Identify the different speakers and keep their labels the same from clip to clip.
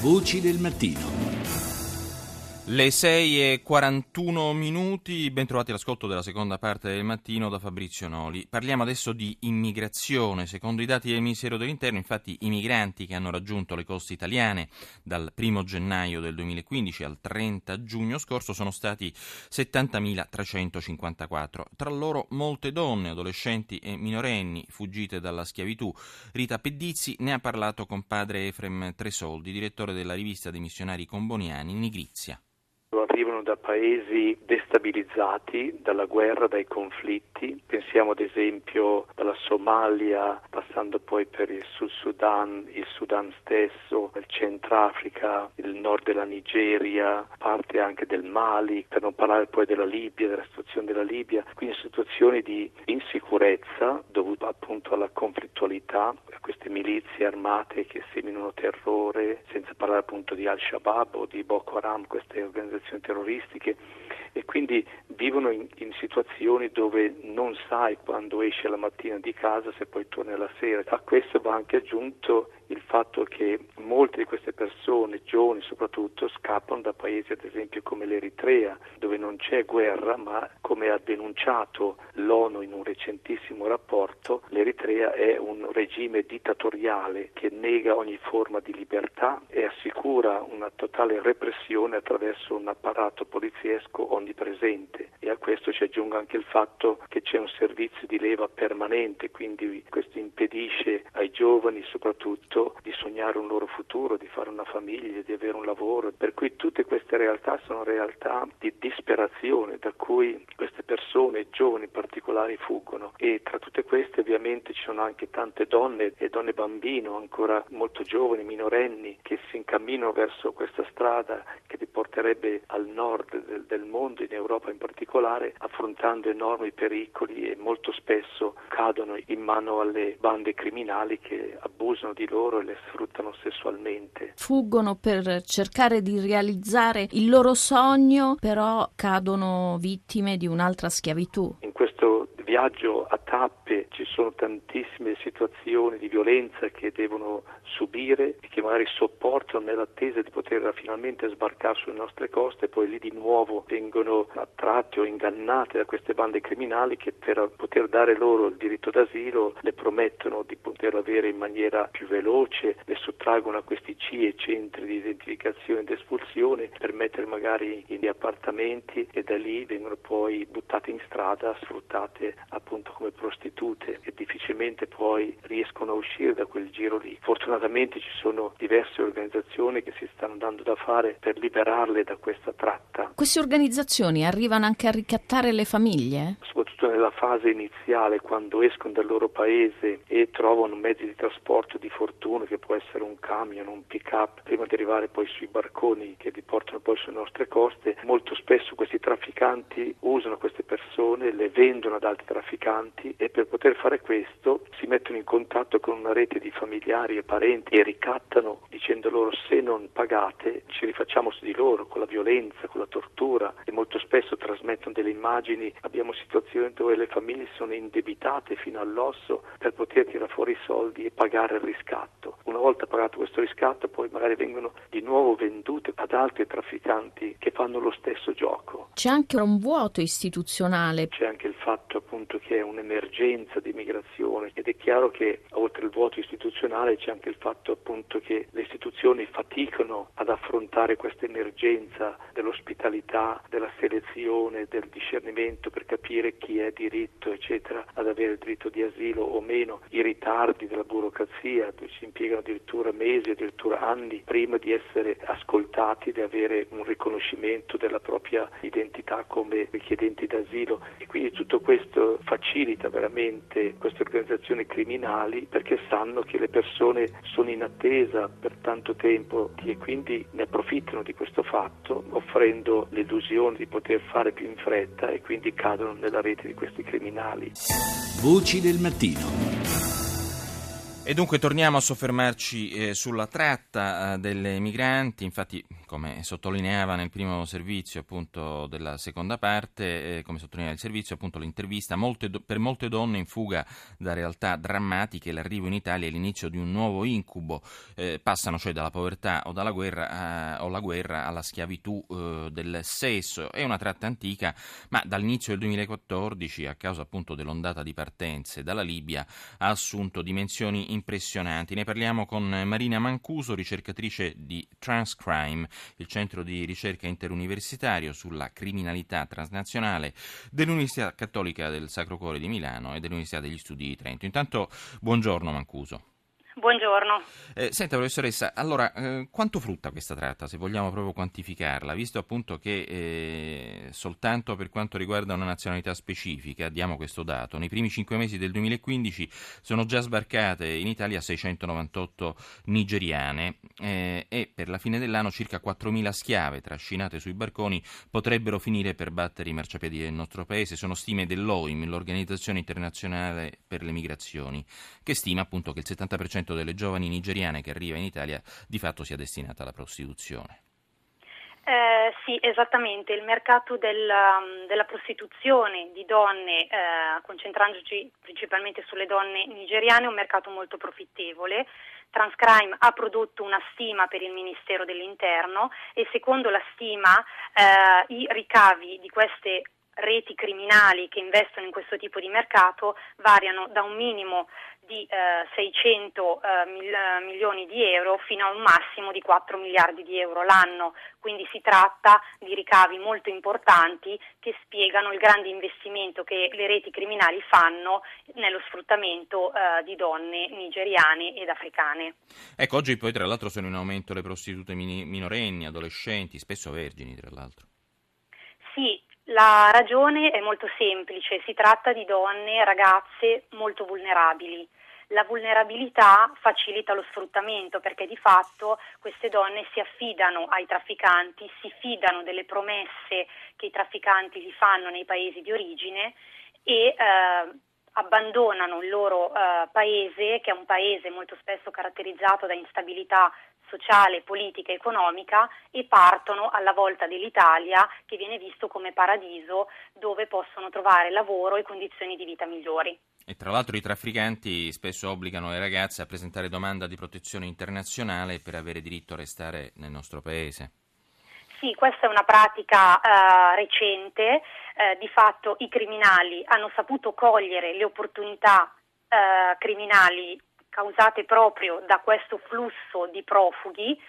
Speaker 1: Voci del mattino.
Speaker 2: Le 6 e 41 minuti, ben trovati all'ascolto della seconda parte del mattino da Fabrizio Noli. Parliamo adesso di immigrazione. Secondo i dati del Ministero dell'Interno, infatti, i migranti che hanno raggiunto le coste italiane dal 1 gennaio del 2015 al 30 giugno scorso sono stati 70.354. Tra loro molte donne, adolescenti e minorenni fuggite dalla schiavitù. Rita Pedizzi ne ha parlato con padre Efrem Tresoldi, direttore della rivista dei missionari comboniani Nigrizia
Speaker 3: arrivano da paesi destabilizzati dalla guerra, dai conflitti. Pensiamo ad esempio dalla Somalia, passando poi per il Sud Sudan, il Sudan stesso, il Centrafrica, il nord della Nigeria, parte anche del Mali, per non parlare poi della Libia, della situazione della Libia. Quindi situazioni di insicurezza appunto alla conflittualità, a queste milizie armate che seminano terrore, senza parlare appunto di Al-Shabaab o di Boko Haram, queste organizzazioni terroristiche e quindi vivono in, in, situazioni dove non sai quando esce la mattina di casa se poi torni la sera. A questo va anche aggiunto fatto che molte di queste persone, giovani soprattutto, scappano da paesi ad esempio come l'Eritrea, dove non c'è guerra, ma come ha denunciato l'ONU in un recentissimo rapporto, l'Eritrea è un regime dittatoriale che nega ogni forma di libertà e assicura una totale repressione attraverso un apparato poliziesco onnipresente e a questo ci aggiunga anche il fatto che c'è un servizio di leva permanente, quindi questo impedisce ai giovani soprattutto di sognare un loro futuro, di fare una famiglia, di avere un lavoro, per cui tutte queste realtà sono realtà di disperazione da cui queste persone, giovani in particolare, fuggono. E tra tutte queste ovviamente ci sono anche tante donne e donne bambino ancora molto giovani, minorenni, che si incamminano verso questa strada che porterebbe al nord del, del mondo, in Europa in particolare, affrontando enormi pericoli e molto spesso cadono in mano alle bande criminali che abusano di loro e le sfruttano sessualmente.
Speaker 4: Fuggono per cercare di realizzare il loro sogno, però cadono vittime di un'altra schiavitù.
Speaker 3: In questo viaggio a tappe ci sono tantissime situazioni di violenza che devono subire e che magari sopportano nell'attesa di poter finalmente sbarcare sulle nostre coste. E poi lì di nuovo vengono attratti o ingannate da queste bande criminali che per poter dare loro il diritto d'asilo le promettono di poterlo avere in maniera più veloce, le sottraggono a questi CIE, centri di identificazione ed espulsione, per mettere magari in appartamenti e da lì vengono poi buttate in strada, sfruttate appunto come prostitute e difficilmente poi riescono a uscire da quel giro lì. Fortunatamente ci sono diverse organizzazioni che si stanno dando da fare per liberarle da questa tratta.
Speaker 4: Queste organizzazioni arrivano anche a ricattare le famiglie?
Speaker 3: Soprattutto nella fase iniziale, quando escono dal loro paese e trovano mezzi di trasporto di fortuna, che può essere un camion, un pick-up, prima di arrivare poi sui barconi che li portano poi sulle nostre coste, molto spesso questi trafficanti usano queste persone, le vendono ad altri trafficanti e per poter fare questo si mettono in contatto con una rete di familiari e parenti e ricattano dicendo loro se non pagate ci rifacciamo su di loro con la violenza, con la tortura e molto spesso trasmettono delle immagini. Abbiamo situazioni dove le famiglie sono indebitate fino all'osso per poter tirare fuori i soldi e pagare il riscatto. Una volta pagato questo riscatto poi magari vengono di nuovo vendute ad altri trafficanti che fanno lo stesso gioco.
Speaker 4: C'è anche un vuoto istituzionale.
Speaker 3: C'è anche il fatto appunto che è un'emergenza di migrazione ed è chiaro che oltre al vuoto istituzionale c'è anche il fatto appunto che le istituzioni faticano ad affrontare questa emergenza dell'ospitalità, della selezione, del discernimento per capire chi è diritto eccetera ad avere il diritto di asilo o meno, i ritardi della burocrazia, dove si impiegano addirittura mesi, addirittura anni prima di essere ascoltati, di avere un riconoscimento della propria identità come richiedenti d'asilo e quindi tutto questo facilita veramente queste organizzazioni criminali perché sanno che le persone sono in attesa per tanto tempo e quindi ne approfittano di questo fatto offrendo l'illusione di poter fare più in fretta e quindi cadono nella rete di questi criminali.
Speaker 1: Voci del mattino.
Speaker 2: E dunque torniamo a soffermarci eh, sulla tratta eh, delle migranti, infatti come sottolineava nel primo servizio appunto della seconda parte, eh, come sottolineava il servizio appunto l'intervista, molte do- per molte donne in fuga da realtà drammatiche l'arrivo in Italia è l'inizio di un nuovo incubo, eh, passano cioè dalla povertà o dalla guerra a, o guerra alla schiavitù eh, del sesso, è una tratta antica ma dall'inizio del 2014 a causa appunto dell'ondata di partenze dalla Libia ha assunto dimensioni importanti impressionanti. Ne parliamo con Marina Mancuso, ricercatrice di Transcrime, il centro di ricerca interuniversitario sulla criminalità transnazionale dell'Università Cattolica del Sacro Cuore di Milano e dell'Università degli Studi di Trento. Intanto, buongiorno Mancuso.
Speaker 1: Buongiorno.
Speaker 2: Eh, senta professoressa, allora eh, quanto frutta questa tratta, se vogliamo proprio quantificarla, visto appunto che eh, soltanto per quanto riguarda una nazionalità specifica, diamo questo dato, nei primi cinque mesi del 2015 sono già sbarcate in Italia 698 nigeriane eh, e per la fine dell'anno circa 4.000 schiave trascinate sui barconi potrebbero finire per battere i marciapiedi del nostro paese, sono stime dell'OIM, l'Organizzazione Internazionale per le Migrazioni, che stima appunto che il 70% delle giovani nigeriane che arriva in Italia di fatto sia destinata alla prostituzione.
Speaker 1: Eh, sì, esattamente. Il mercato del, um, della prostituzione di donne, eh, concentrandoci principalmente sulle donne nigeriane, è un mercato molto profittevole. Transcrime ha prodotto una stima per il Ministero dell'Interno e secondo la stima eh, i ricavi di queste reti criminali che investono in questo tipo di mercato variano da un minimo di eh, 600 eh, mil, eh, milioni di euro fino a un massimo di 4 miliardi di euro l'anno, quindi si tratta di ricavi molto importanti che spiegano il grande investimento che le reti criminali fanno nello sfruttamento eh, di donne nigeriane ed africane.
Speaker 2: Ecco, oggi poi tra l'altro sono in aumento le prostitute minorenni, adolescenti, spesso vergini tra l'altro.
Speaker 1: Sì, la ragione è molto semplice, si tratta di donne ragazze molto vulnerabili. La vulnerabilità facilita lo sfruttamento perché di fatto queste donne si affidano ai trafficanti, si fidano delle promesse che i trafficanti gli fanno nei paesi di origine e eh, abbandonano il loro eh, paese, che è un paese molto spesso caratterizzato da instabilità sociale, politica economica e partono alla volta dell'Italia che viene visto come paradiso dove possono trovare lavoro e condizioni di vita migliori.
Speaker 2: E tra l'altro i trafficanti spesso obbligano le ragazze a presentare domanda di protezione internazionale per avere diritto a restare nel nostro paese.
Speaker 1: Sì, questa è una pratica eh, recente, eh, di fatto i criminali hanno saputo cogliere le opportunità eh, criminali causate proprio da questo flusso di profughi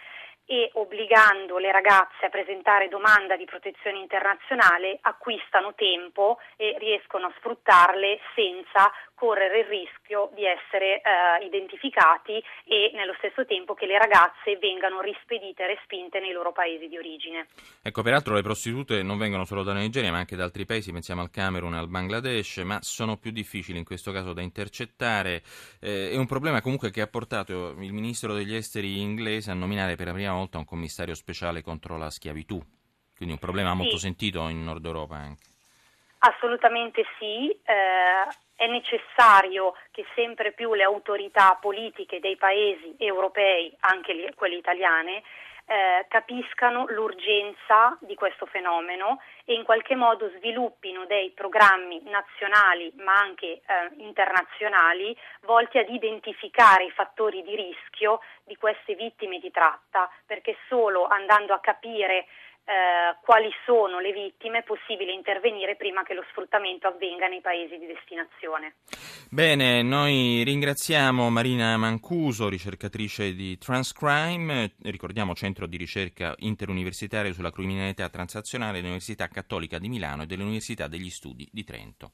Speaker 1: e obbligando le ragazze a presentare domanda di protezione internazionale acquistano tempo e riescono a sfruttarle senza correre il rischio di essere eh, identificati e nello stesso tempo che le ragazze vengano rispedite e respinte nei loro paesi di origine.
Speaker 2: Ecco, peraltro le prostitute non vengono solo dalla Nigeria ma anche da altri paesi, pensiamo al Camerun e al Bangladesh, ma sono più difficili in questo caso da intercettare. Eh, è un problema comunque che ha portato il ministro degli esteri inglese a nominare per la prima volta un commissario speciale contro la schiavitù, quindi un problema molto sì. sentito in Nord Europa anche.
Speaker 1: Assolutamente sì, eh, è necessario che sempre più le autorità politiche dei paesi europei, anche quelle italiane, eh, capiscano l'urgenza di questo fenomeno e in qualche modo sviluppino dei programmi nazionali ma anche eh, internazionali volti ad identificare i fattori di rischio di queste vittime di tratta, perché solo andando a capire eh, quali sono le vittime è possibile intervenire prima che lo sfruttamento avvenga nei paesi di destinazione.
Speaker 2: Bene, noi ringraziamo Marina Mancuso, ricercatrice di Transcrime, ricordiamo centro di ricerca interuniversitario sulla criminalità transazionale dell'Università Cattolica di Milano e dell'Università degli Studi di Trento.